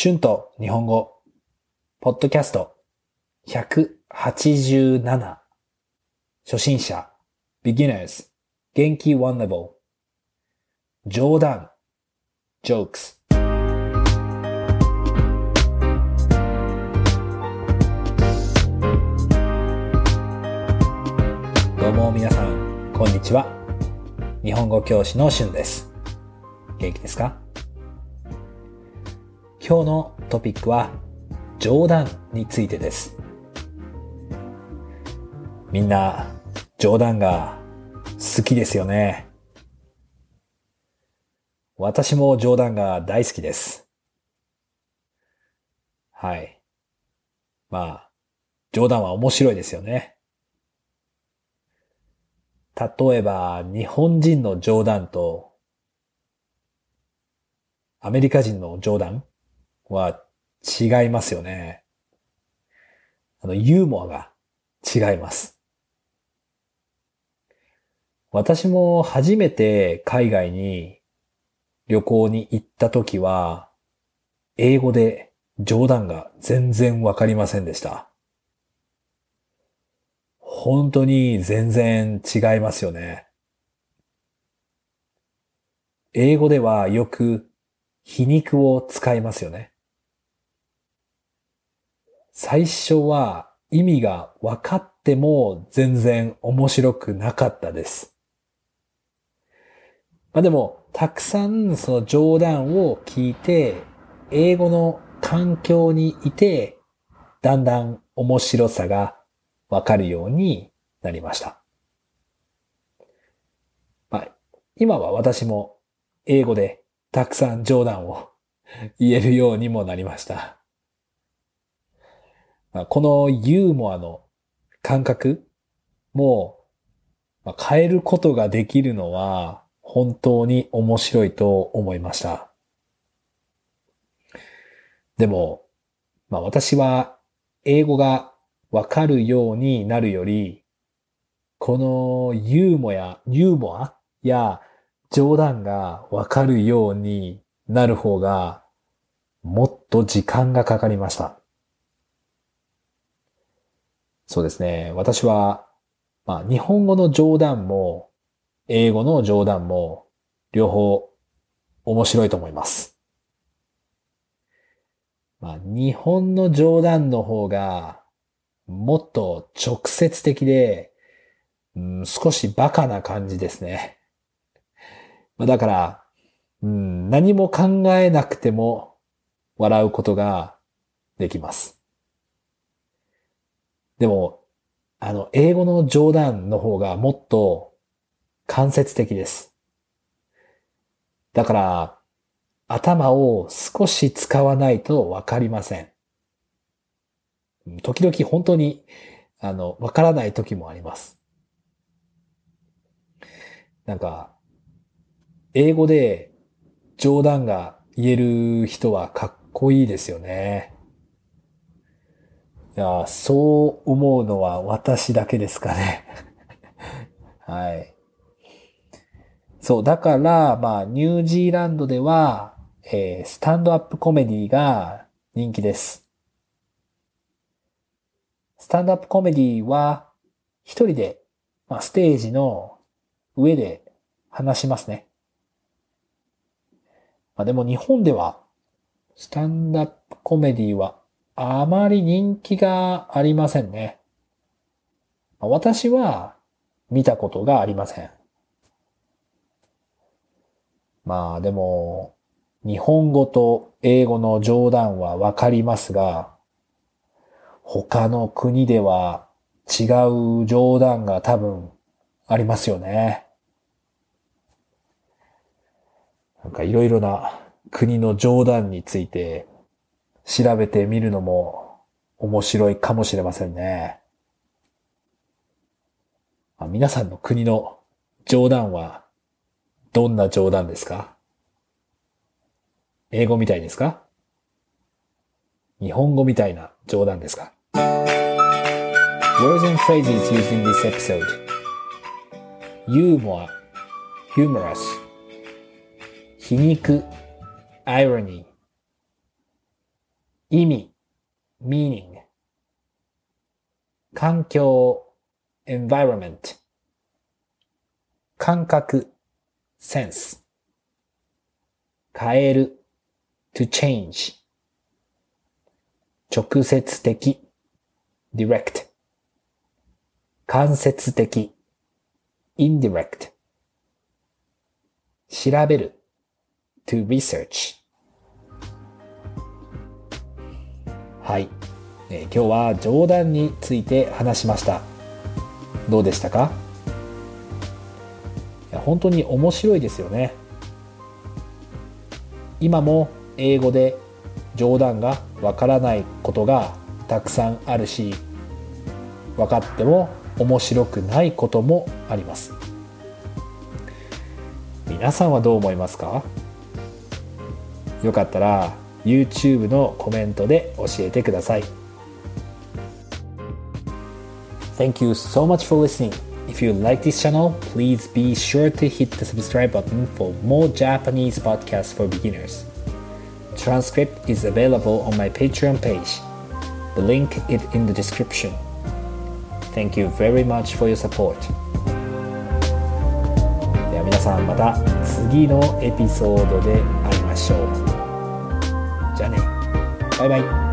春と日本語、ポッドキャスト。187初心者、beginners 元気。one level 冗談。jokes どうも皆さん、こんにちは。日本語教師のしゅんです。元気ですか？今日のトピックは冗談についてです。みんな冗談が好きですよね。私も冗談が大好きです。はい。まあ、冗談は面白いですよね。例えば、日本人の冗談と、アメリカ人の冗談は違いますよね。あの、ユーモアが違います。私も初めて海外に旅行に行った時は、英語で冗談が全然わかりませんでした。本当に全然違いますよね。英語ではよく皮肉を使いますよね。最初は意味が分かっても全然面白くなかったです。まあでも、たくさんその冗談を聞いて、英語の環境にいて、だんだん面白さがわかるようになりました。まあ、今は私も英語でたくさん冗談を言えるようにもなりました。まあ、このユーモアの感覚も、まあ、変えることができるのは本当に面白いと思いました。でも、まあ私は英語がわかるようになるより、このユーモア、ユーモアや冗談がわかるようになる方がもっと時間がかかりました。そうですね。私は、まあ日本語の冗談も英語の冗談も両方面白いと思います。まあ日本の冗談の方がもっと直接的で、うん、少しバカな感じですね。まあだから、うん、何も考えなくても笑うことができます。でも、あの、英語の冗談の方がもっと間接的です。だから、頭を少し使わないとわかりません。時々本当に、あの、わからない時もあります。なんか、英語で冗談が言える人はかっこいいですよね。いや、そう思うのは私だけですかね。はい。そう、だから、まあ、ニュージーランドでは、えースタンドアップコメディが人気です。スタンドアップコメディは、一人で、まあ、ステージの上で話しますね。まあ、でも日本では、スタンドアップコメディはあまり人気がありませんね。私は見たことがありません。まあでも、日本語と英語の冗談はわかりますが、他の国では違う冗談が多分ありますよね。なんかいろいろな国の冗談について調べてみるのも面白いかもしれませんね。皆さんの国の冗談はどんな冗談ですか？英語みたいですか？日本語みたいな冗談ですか？Words and phrases used in this episode. Humor, humorous. 皮肉 irony 意味 meaning 環境 environment 感覚 sense 変える to change 直接的 direct 間接的 indirect 調べる to research はい、えー、今日は冗談について話しました。どうでしたか？いや本当に面白いですよね。今も英語で冗談がわからないことがたくさんあるし分かっても面白くないこともあります。皆さんはどう思いますか？よかったら YouTube のコメントで教えてください Thank you so much for listening. If you like this channel, please be sure to hit the subscribe button for more Japanese podcasts for beginners. Transcript is available on my Patreon page. The link is in the description. Thank you very much for your support. では皆さんまた次のエピソードで会いましょう。じゃあね。バイバイ。